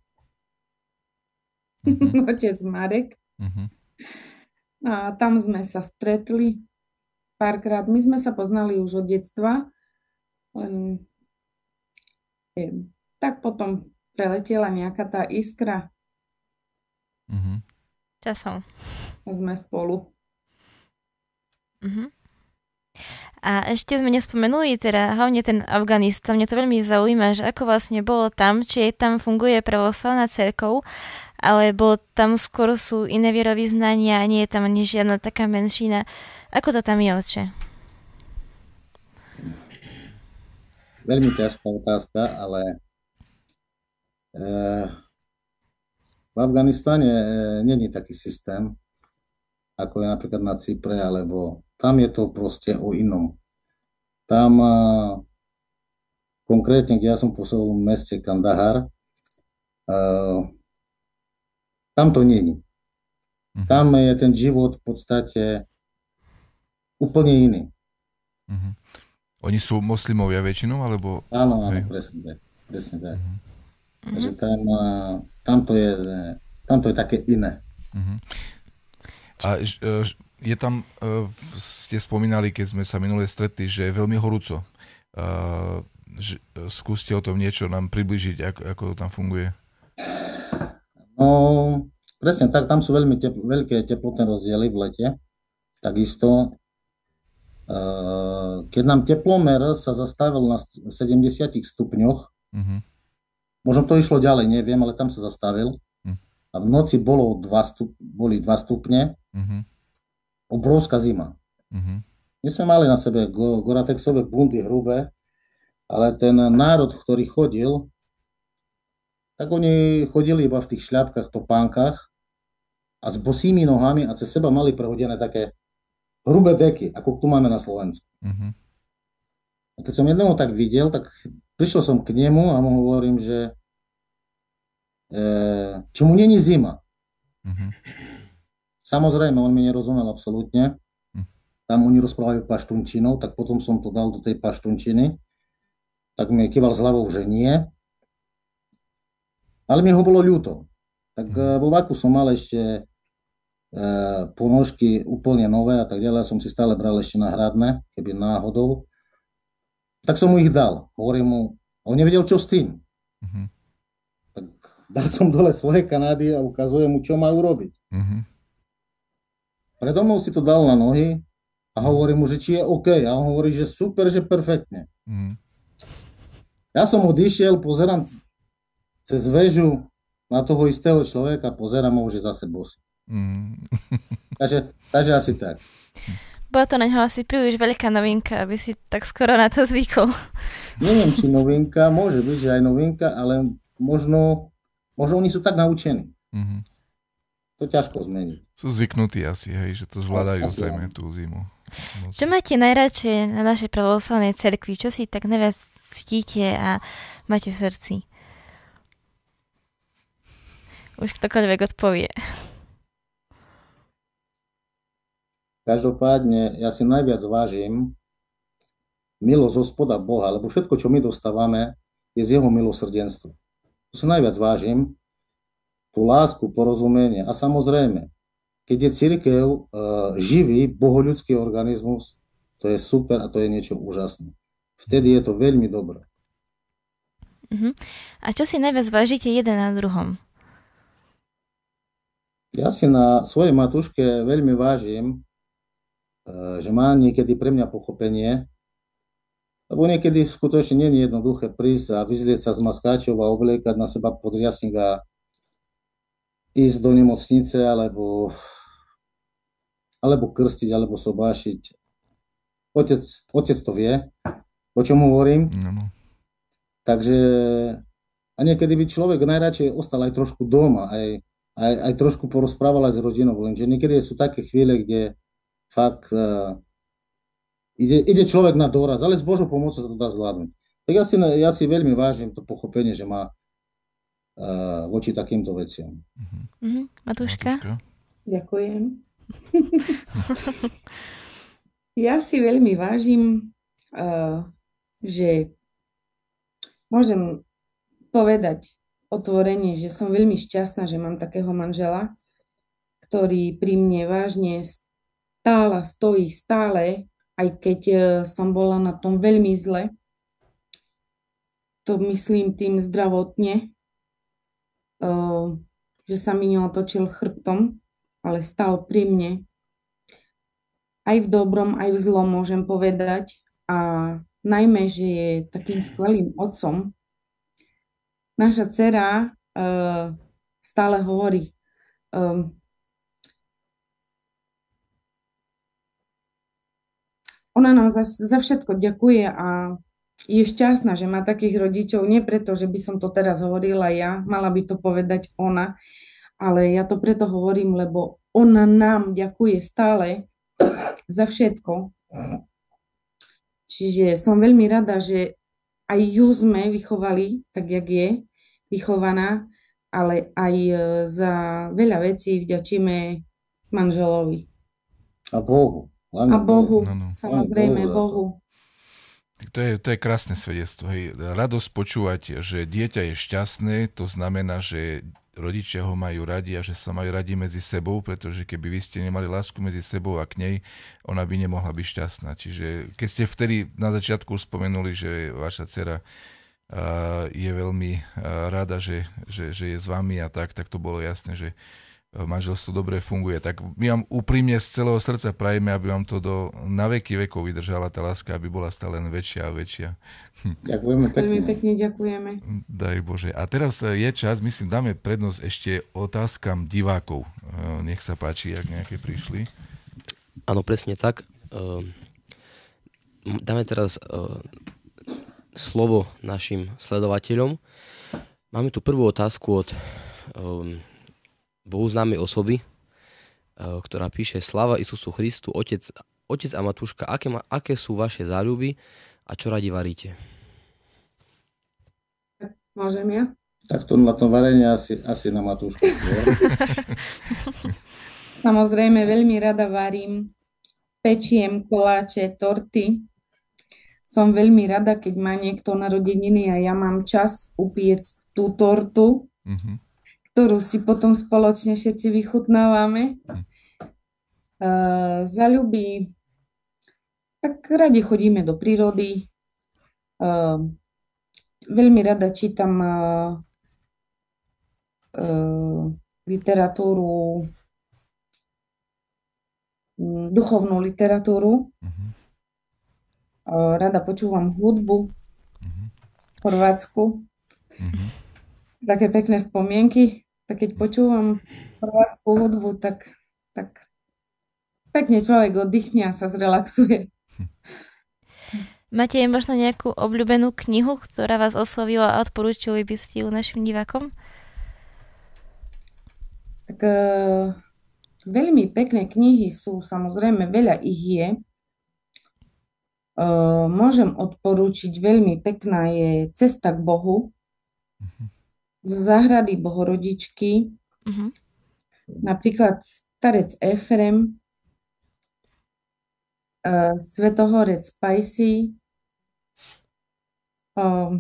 mm-hmm. otec Marek. Mm-hmm. A tam sme sa stretli párkrát. My sme sa poznali už od detstva, len neviem, tak potom preletela nejaká tá iskra. Mm-hmm. Časom. A sme spolu. Mm-hmm. A ešte sme nespomenuli teda hlavne ten Afganistan. Mne to veľmi zaujíma, že ako vlastne bolo tam, či tam funguje pravoslavná cerkov, alebo tam skôr sú iné vierovýznania a nie je tam ani žiadna taká menšina. Ako to tam je, oče? Veľmi ťažká otázka, ale e, v Afganistane e, není taký systém, ako je napríklad na Cypre, alebo tam je to proste o inom. Tam konkrétne, kde ja som pôsobil v meste Kandahar, tam to není. Mhm. Tam je ten život v podstate úplne iný. Uh-huh. Oni sú moslimovia väčšinou, alebo... Áno, áno, presne tak. Presne tak. Uh-huh. Takže tam, tam, to je, tam to je také iné. Uh-huh. A e, je tam, e, ste spomínali, keď sme sa minule stretli, že je veľmi horúco. E, skúste o tom niečo nám približiť, ako, ako to tam funguje. No, presne tak, tam sú veľmi tep- veľké teplotné rozdiely v lete. Takisto keď nám teplomer sa zastavil na 70 stupňoch, uh-huh. možno to išlo ďalej, neviem, ale tam sa zastavil. A v noci bolo 2 stup, boli 2 stupne, uh-huh. obrovská zima. Uh-huh. My sme mali na sebe go, Goratexové bundy hrubé, ale ten národ, ktorý chodil, tak oni chodili iba v tých šľapkách, topánkach a s bosými nohami a cez seba mali prehodené také hrubé deky, ako tu máme na Slovensku. Uh-huh. A keď som jedného tak videl, tak prišiel som k nemu a mu hovorím, že e, čo mu není zima. Uh-huh. Samozrejme, on mi nerozumel absolútne. Uh-huh. Tam oni rozprávajú paštunčinou, tak potom som to dal do tej paštunčiny. Tak mi kýval s hlavou, že nie. Ale mi ho bolo ľúto. Tak uh-huh. vo vaku som mal ešte E, ponožky úplne nové a tak ďalej. Som si stále bral ešte náhradné, keby náhodou. Tak som mu ich dal. Hovorím mu, on nevedel, čo s tým. Uh-huh. Dal som dole svoje Kanady a ukazujem mu, čo majú robiť. Uh-huh. Predo mnou si to dal na nohy a hovorím mu, že či je OK. A on hovorí, že super, že perfektne. Uh-huh. Ja som odišiel, pozerám cez väžu na toho istého človeka, pozerám ho, že zase bosý. Mm. takže, takže asi tak. Bola to na ňo asi príliš veľká novinka, aby si tak skoro na to zvykol. Neviem, či novinka, môže byť, že aj novinka, ale možno, možno oni sú tak naučení. Mm-hmm. To ťažko zmeniť. Sú zvyknutí asi, hej, že to zvládajú asi, zrejme tú zimu. Čo máte najradšej na našej pravoslavnej cerkvi? Čo si tak najviac cítite a máte v srdci? Už ktokoľvek odpovie. Každopádne ja si najviac vážim milosť hospoda Boha, lebo všetko, čo my dostávame, je z jeho milosrdenstva. To si najviac vážim, tú lásku, porozumenie. A samozrejme, keď je církev uh, živý, bohoľudský organizmus, to je super a to je niečo úžasné. Vtedy je to veľmi dobré. Uh-huh. A čo si najviac vážite jeden na druhom? Ja si na svojej matuške veľmi vážim, e, že má niekedy pre mňa pochopenie, lebo niekedy skutočne nie je jednoduché prísť a vyzrieť sa z maskáčov a obliekať na seba podriasník a ísť do nemocnice alebo, alebo krstiť, alebo sobášiť. Otec, otec to vie, o čom hovorím. No. Takže a niekedy by človek najradšej ostal aj trošku doma, aj, aj, aj trošku porozprával aj s rodinou, lenže niekedy sú také chvíle, kde fakt uh, ide, ide človek na doraz, ale s Božou pomocou sa to dá zvládnuť. Tak ja si, ja si veľmi vážim to pochopenie, že má uh, voči takýmto veciam. Uh-huh. Matúška? Ďakujem. ja si veľmi vážim, uh, že môžem povedať otvorene, že som veľmi šťastná, že mám takého manžela, ktorý pri mne vážne stála, stojí stále, aj keď e, som bola na tom veľmi zle. To myslím tým zdravotne, e, že sa mi neotočil chrbtom, ale stal pri mne. Aj v dobrom, aj v zlom môžem povedať. A najmä, že je takým skvelým otcom. Naša dcera uh, stále hovorí, ona nám za, za všetko ďakuje a je šťastná, že má takých rodičov, nie preto, že by som to teraz hovorila ja, mala by to povedať ona, ale ja to preto hovorím, lebo ona nám ďakuje stále za všetko. Čiže som veľmi rada, že aj ju sme vychovali tak, jak je vychovaná, ale aj e, za veľa vecí vďačíme manželovi. A Bohu. A Bohu, no, no. samozrejme Bohu. To je, to je krásne svedectvo. Hej. Radosť počúvať, že dieťa je šťastné, to znamená, že rodičia ho majú radi a že sa majú radi medzi sebou, pretože keby vy ste nemali lásku medzi sebou a k nej, ona by nemohla byť šťastná. Čiže keď ste vtedy na začiatku spomenuli, že vaša dcera je veľmi rada, že, že, že je s vami a tak, tak to bolo jasné, že manželstvo dobre funguje. Tak my vám úprimne z celého srdca prajeme, aby vám to do, na veky vekov vydržala tá láska, aby bola stále len väčšia a väčšia. Ďakujeme pekne. Veľmi pekne ďakujeme. Daj Bože. A teraz je čas, myslím, dáme prednosť ešte otázkam divákov. E, nech sa páči, ak nejaké prišli. Áno, presne tak. Dáme teraz slovo našim sledovateľom. Máme tu prvú otázku od Bohu známej osoby, eh, ktorá píše Slava Isusu Christu, otec, otec a matúška, aké, ma, aké sú vaše záľuby a čo radi varíte? Môžem ja? Tak to na tom varenie asi, asi na matúšku. Samozrejme, veľmi rada varím. Pečiem koláče, torty. Som veľmi rada, keď má niekto narodeniny a ja mám čas upiec tú tortu. Mm-hmm ktorú si potom spoločne všetci vychutnávame. Uh, ľubí, tak radi chodíme do prírody. Uh, veľmi rada čítam uh, uh, literatúru, um, duchovnú literatúru. Uh-huh. Uh, rada počúvam hudbu uh-huh. v Chorvátsku. Uh-huh také pekné spomienky. Tak keď počúvam chorvátsku hudbu, tak, tak pekne človek oddychne a sa zrelaxuje. Máte možno nejakú obľúbenú knihu, ktorá vás oslovila a odporúčili by ste ju našim divákom? Tak e, veľmi pekné knihy sú, samozrejme, veľa ich je. E, môžem odporúčiť, veľmi pekná je Cesta k Bohu. Uh-huh zo záhrady Bohorodičky, uh-huh. napríklad starec Efrem, uh, Svetohorec Pajsi, uh,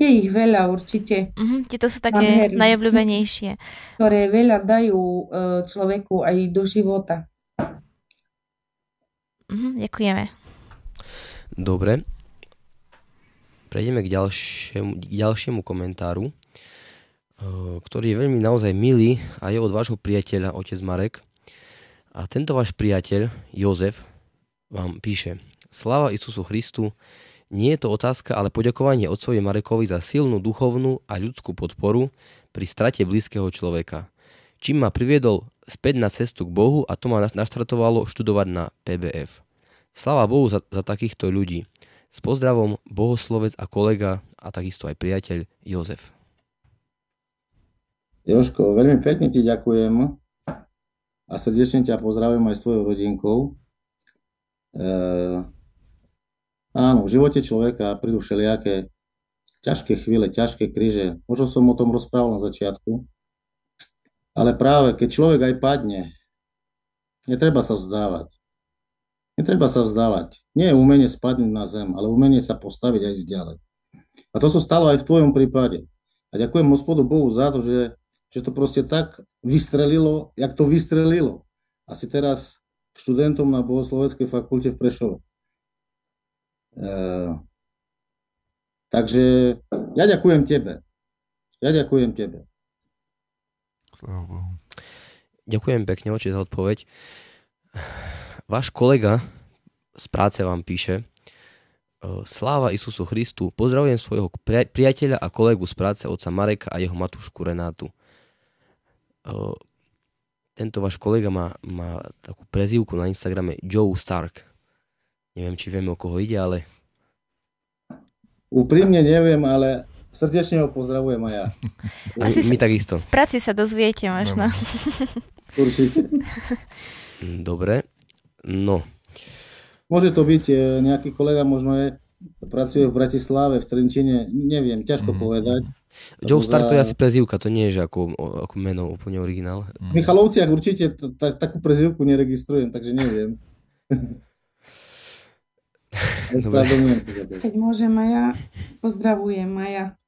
je ich veľa určite. Uh-huh, tieto sú také najobľúbenejšie. Ktoré veľa dajú uh, človeku aj do života. Uh-huh, ďakujeme. Dobre. Prejdeme k ďalšiemu, k ďalšiemu komentáru, ktorý je veľmi naozaj milý a je od vášho priateľa, otec Marek. A tento váš priateľ, Jozef, vám píše Sláva Isusu Christu, nie je to otázka, ale poďakovanie otcovi Marekovi za silnú duchovnú a ľudskú podporu pri strate blízkeho človeka. Čím ma priviedol späť na cestu k Bohu a to ma naštartovalo študovať na PBF. Sláva Bohu za, za takýchto ľudí. S pozdravom bohoslovec a kolega a takisto aj priateľ Jozef. Joško, veľmi pekne ti ďakujem a srdečne ťa pozdravujem aj s tvojou rodinkou. E, áno, v živote človeka prídu všelijaké ťažké chvíle, ťažké kríže. Možno som o tom rozprával na začiatku. Ale práve keď človek aj padne, netreba sa vzdávať. Netreba sa vzdávať. Nie je umenie spadnúť na zem, ale umenie sa postaviť aj ďalej. A to sa stalo aj v tvojom prípade. A ďakujem hospodu Bohu za to, že, že to proste tak vystrelilo, jak to vystrelilo. Asi teraz študentom na Bohosloveckej fakulte v Prešove. E, takže ja ďakujem tebe. Ja ďakujem tebe. Sláva Bohu. Ďakujem pekne, oči, za odpoveď. Váš kolega z práce vám píše, Sláva Isusu Christu, pozdravujem svojho priateľa a kolegu z práce otca Mareka a jeho matušku Renátu. Tento váš kolega má, má takú prezývku na Instagrame Joe Stark. Neviem, či vieme, o koho ide, ale... Úprimne neviem, ale srdečne ho pozdravujem aj ja. Asi my takisto. V práci sa dozviete možno. Určite. Dobre. No. Môže to byť e, nejaký kolega, možno je, pracuje v Bratislave, v Trenčine, neviem, ťažko mm-hmm. povedať. Joe Star to je asi prezývka, to nie je že ako, ako meno úplne originál. V Michalovciach určite t- t- takú prezývku neregistrujem, takže neviem. Dobre. Keď môžem Maja, pozdravujem Maja.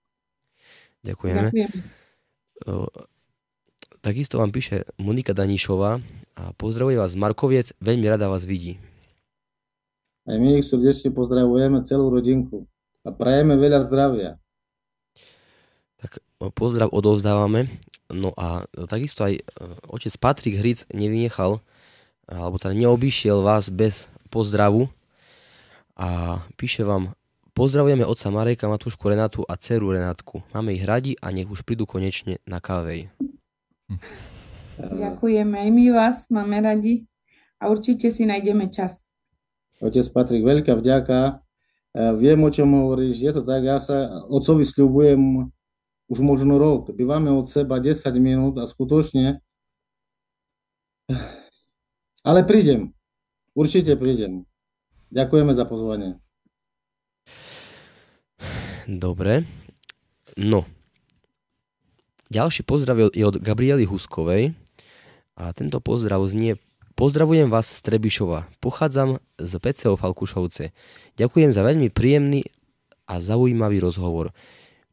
Ďakujeme. Ďakujem. Takisto vám píše Monika Danišová a pozdravuje vás Markoviec, veľmi rada vás vidí. Aj my ich srdečne pozdravujeme celú rodinku a prajeme veľa zdravia. Tak pozdrav odovzdávame. No a takisto aj e, otec Patrik Hric nevynechal, alebo teda neobyšiel vás bez pozdravu a píše vám Pozdravujeme otca Mareka, Matúšku Renatu a dceru Renátku. Máme ich radi a nech už prídu konečne na kávej. Ďakujeme aj my vás, máme radi a určite si nájdeme čas. Otec Patrik, veľká vďaka. Viem, o čom hovoríš. Je to tak, ja sa otcovi sľubujem už možno rok. Bývame od seba 10 minút a skutočne... Ale prídem. Určite prídem. Ďakujeme za pozvanie. Dobre. No. Ďalší pozdrav je od Gabriely Huskovej a tento pozdrav znie Pozdravujem vás z Trebišova. Pochádzam z PCO Falkušovce. Ďakujem za veľmi príjemný a zaujímavý rozhovor,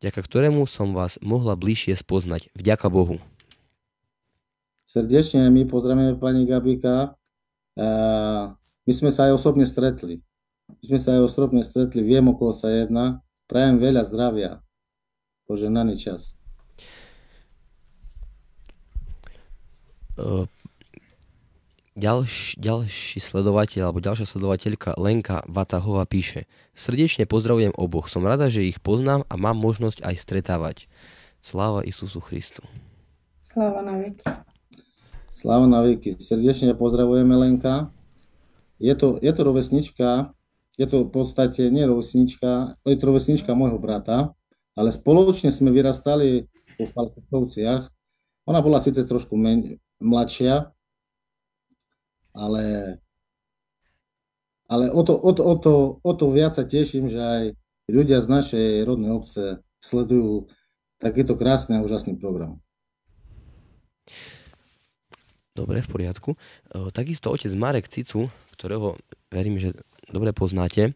vďaka ktorému som vás mohla bližšie spoznať. Vďaka Bohu. Srdečne my pozdravujeme pani Gabika. My sme sa aj osobne stretli. My sme sa aj osobne stretli, viem, o koho sa jedná. Prajem veľa zdravia. Poženaný čas. Ďalš, ďalší sledovateľ alebo ďalšia sledovateľka Lenka Vatahová píše Srdečne pozdravujem oboch. Som rada, že ich poznám a mám možnosť aj stretávať. Sláva Isusu Christu. Sláva na veky. Sláva na veky. Srdečne pozdravujeme Lenka. Je to, je to rovesnička, je to v podstate nie rovesnička, je to rovesnička môjho brata, ale spoločne sme vyrastali po Falkovciach. Ona bola síce trošku men- mladšia, ale, ale o, to, o, to, o, to, o to viac sa teším, že aj ľudia z našej rodnej obce sledujú takýto krásny a úžasný program. Dobre, v poriadku. E, takisto otec Marek Cicu, ktorého verím, že dobre poznáte, e,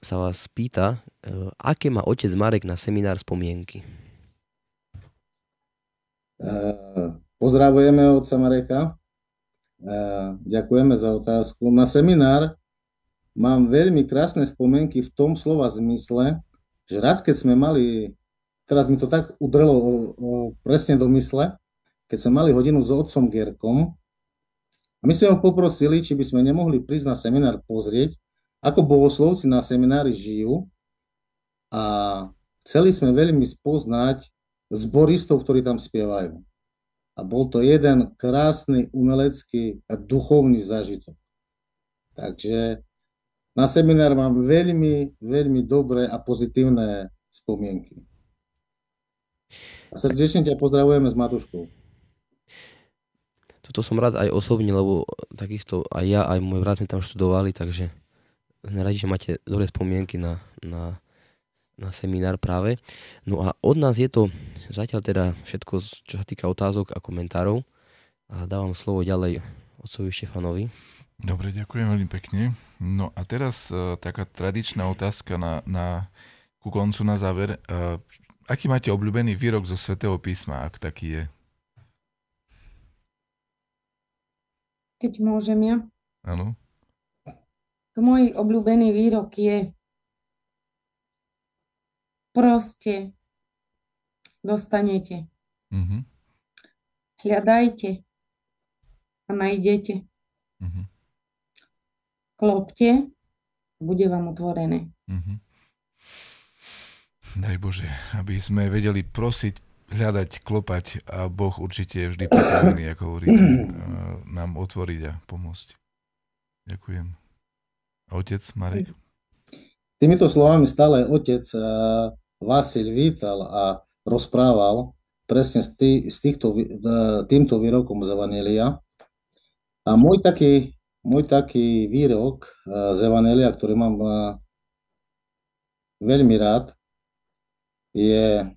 sa vás pýta, e, aké má otec Marek na seminár spomienky? Pozdravujeme otca Mareka. Ďakujeme za otázku. Na seminár mám veľmi krásne spomienky v tom slova zmysle, že raz, keď sme mali, teraz mi to tak udrelo o, o, presne do mysle, keď sme mali hodinu s otcom Gerkom, a my sme ho poprosili, či by sme nemohli prísť na seminár pozrieť, ako bohoslovci na seminári žijú a chceli sme veľmi spoznať zboristov, ktorí tam spievajú. A bol to jeden krásny umelecký a duchovný zážitok. Takže na seminár mám veľmi, veľmi dobré a pozitívne spomienky. A srdečne ťa pozdravujeme s Matuškou. Toto som rád aj osobne, lebo takisto aj ja, aj môj brat sme tam študovali, takže sme radi, že máte dobré spomienky na, na, na seminár práve. No a od nás je to zatiaľ teda všetko, čo sa týka otázok a komentárov. A dávam slovo ďalej otcovi Štefanovi. Dobre, ďakujem veľmi pekne. No a teraz uh, taká tradičná otázka na, na, ku koncu na záver. Uh, aký máte obľúbený výrok zo svätého písma, ak taký je? Keď môžem ja. Áno. Môj obľúbený výrok je proste dostanete. Mm-hmm. Hľadajte a nájdete. Mm-hmm. Klopte, bude vám otvorené. Mm-hmm. Daj Bože, aby sme vedeli prosiť hľadať, klopať a Boh určite je vždy pripravený, ako hovoríte, nám otvoriť a pomôcť. Ďakujem. A otec Marek? Týmito slovami stále otec Vasil vítal a rozprával presne z, tý, z týchto, týmto výrokom z Evanelia. A môj taký, môj taký výrok z Evanelia, ktorý mám veľmi rád, je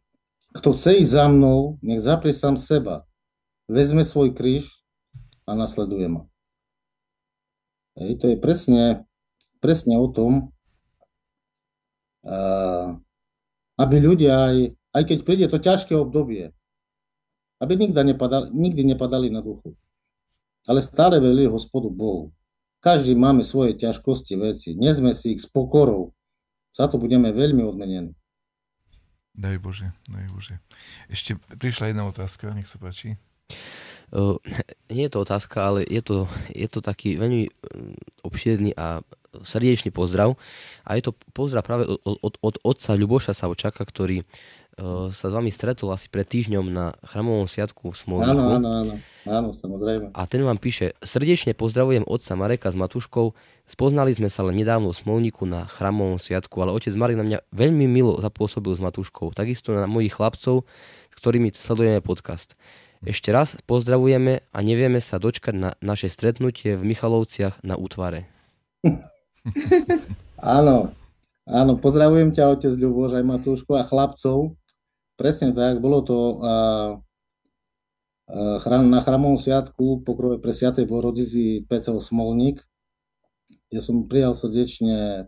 kto chce ísť za mnou, nech zaprie sám seba, vezme svoj kríž a nasleduje ma. Hej, to je presne, presne o tom, uh, aby ľudia, aj, aj keď príde to ťažké obdobie, aby nikdy nepadali, nikdy nepadali na duchu, ale stále velili hospodu Bohu. Každý máme svoje ťažkosti, veci. Nezme si ich s pokorou. Za to budeme veľmi odmenení. Daj Bože, daj Bože. Ešte prišla jedna otázka, nech sa páči. Nie je to otázka, ale je to, je to taký veľmi obšírny a srdečný pozdrav. A je to pozdrav práve od, od, od otca Ľuboša Savočaka, ktorý uh, sa s vami stretol asi pred týždňom na chramovom sviatku v Smolníku. Áno, áno, áno, áno, samozrejme. A ten vám píše, srdečne pozdravujem otca Mareka s Matuškou, Spoznali sme sa len nedávno v Smolníku na chramovom sviatku, ale otec Marek na mňa veľmi milo zapôsobil s Matúškou, takisto na mojich chlapcov, s ktorými sledujeme podcast. Ešte raz pozdravujeme a nevieme sa dočkať na naše stretnutie v Michalovciach na útvare. áno, áno, pozdravujem ťa otec Ľuboš aj Matúšku a chlapcov. Presne tak, bolo to a, a, na chramovom sviatku pokrove pre Sviatej Borodizi Pecov Smolník ja som prijal srdečne,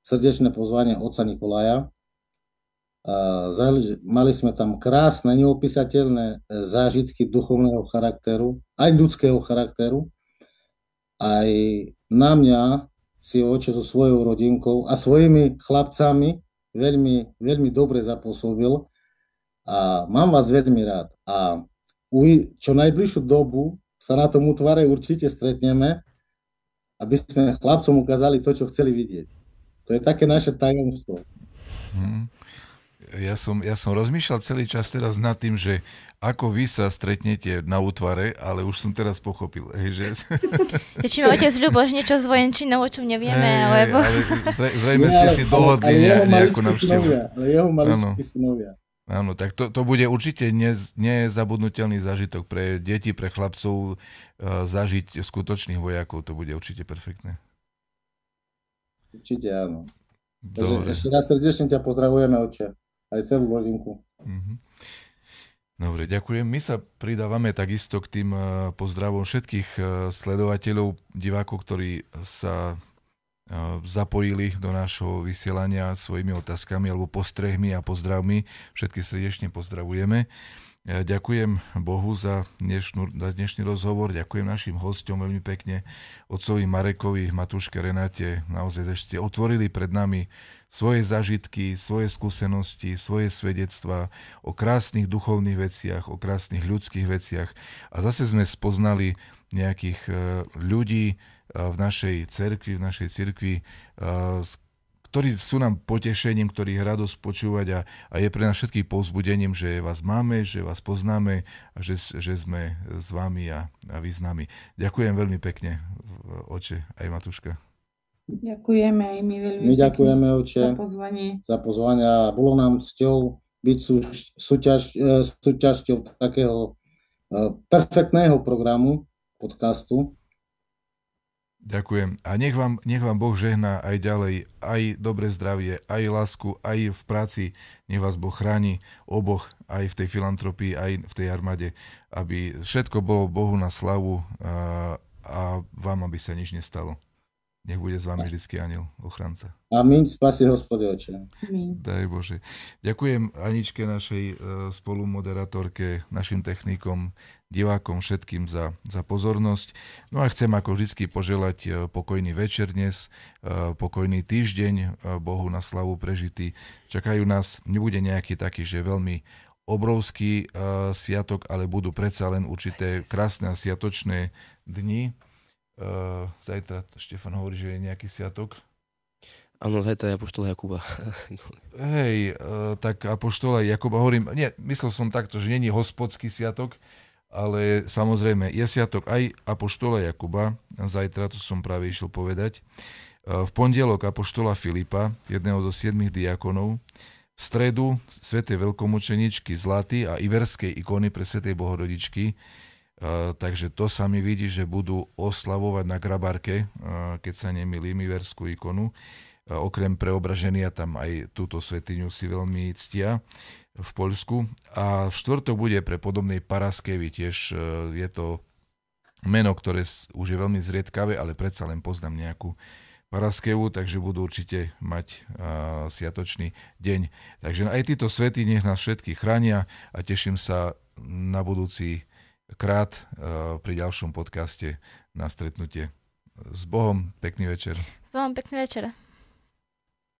srdečné pozvanie otca Nikolaja. Mali sme tam krásne, neopísateľné e, zážitky duchovného charakteru, aj ľudského charakteru. Aj na mňa si oče so svojou rodinkou a svojimi chlapcami veľmi, veľmi dobre zapôsobil a mám vás veľmi rád. A čo najbližšiu dobu sa na tom útvare určite stretneme aby sme chlapcom ukázali to, čo chceli vidieť. To je také naše tajomstvo. Hmm. Ja som, ja som rozmýšľal celý čas teraz nad tým, že ako vy sa stretnete na útvare, ale už som teraz pochopil. Hej, že... Či má otec Ľuboš niečo z vojenčinou, o čom nevieme, hej, alebo... Ale zrejme ste si dohodli nejakú navštevu. Ale jeho maličkí synovia. Áno, tak to, to bude určite nez, nezabudnutelný zážitok pre deti, pre chlapcov uh, zažiť skutočných vojakov. To bude určite perfektné. Určite áno. Takže ešte raz srdečne ťa pozdravujeme, oče. Aj celú rodinku. Mm-hmm. Dobre, ďakujem. My sa pridávame takisto k tým pozdravom všetkých sledovateľov, divákov, ktorí sa zapojili do nášho vysielania svojimi otázkami alebo postrehmi a pozdravmi. Všetky srdečne pozdravujeme. Ďakujem Bohu za, dnešnú, za dnešný rozhovor, ďakujem našim hostom veľmi pekne, otcovi Marekovi, Matúške Renate, naozaj ste otvorili pred nami svoje zažitky, svoje skúsenosti, svoje svedectvá o krásnych duchovných veciach, o krásnych ľudských veciach a zase sme spoznali nejakých e, ľudí e, v našej cerkvi, v našej cirkvi, e, ktorí sú nám potešením, ktorých radosť počúvať a, a je pre nás všetkých povzbudením, že vás máme, že vás poznáme a že, že sme s vami a, a vy s nami. Ďakujem veľmi pekne, oče, aj Matúška. Ďakujeme aj my veľmi My ďakujeme, oče, za pozvanie. Za pozvanie a bolo nám cťou byť sú, súťaž, e, súťažťou takého e, perfektného programu, podcastu Ďakujem. A nech vám, nech vám Boh žehná aj ďalej, aj dobré zdravie, aj lásku, aj v práci. Nech vás Boh chráni oboch, aj v tej filantropii, aj v tej armáde, aby všetko bolo Bohu na slavu a, a vám, aby sa nič nestalo. Nech bude s vami vždycky aniel, ochranca. Amin, spasi hospode oče. Daj Bože. Ďakujem Aničke, našej e, spolumoderatorke, našim technikom, divákom, všetkým za, za pozornosť. No a chcem ako vždy poželať e, pokojný večer dnes, e, pokojný týždeň, Bohu na slavu prežitý. Čakajú nás, nebude nejaký taký, že veľmi obrovský sviatok, ale budú predsa len určité krásne a sviatočné dni Uh, zajtra Štefan hovorí, že je nejaký sviatok. Áno, zajtra je Apoštola Jakuba. Hej, uh, tak Apoštola Jakuba hovorím, nie, myslel som takto, že není hospodský sviatok, ale samozrejme je sviatok aj Apoštola Jakuba, zajtra, to som práve išiel povedať. Uh, v pondelok Apoštola Filipa, jedného zo siedmých diakonov, v stredu svätej veľkomučeničky Zlaty a Iverskej ikony pre svätej Bohorodičky, takže to sa mi vidí, že budú oslavovať na Grabarke, keď sa nemýlim, Iverskú ikonu. Okrem preobraženia tam aj túto svetiňu si veľmi ctia v Poľsku. A v štvrtok bude pre podobnej Paraskevi tiež je to meno, ktoré už je veľmi zriedkavé, ale predsa len poznám nejakú Paraskevu, takže budú určite mať sviatočný deň. Takže aj títo svety nech nás všetkých chránia a teším sa na budúci krát eh, pri ďalšom podcaste na stretnutie. S Bohom, pekný večer. S Bohom, pekný večer.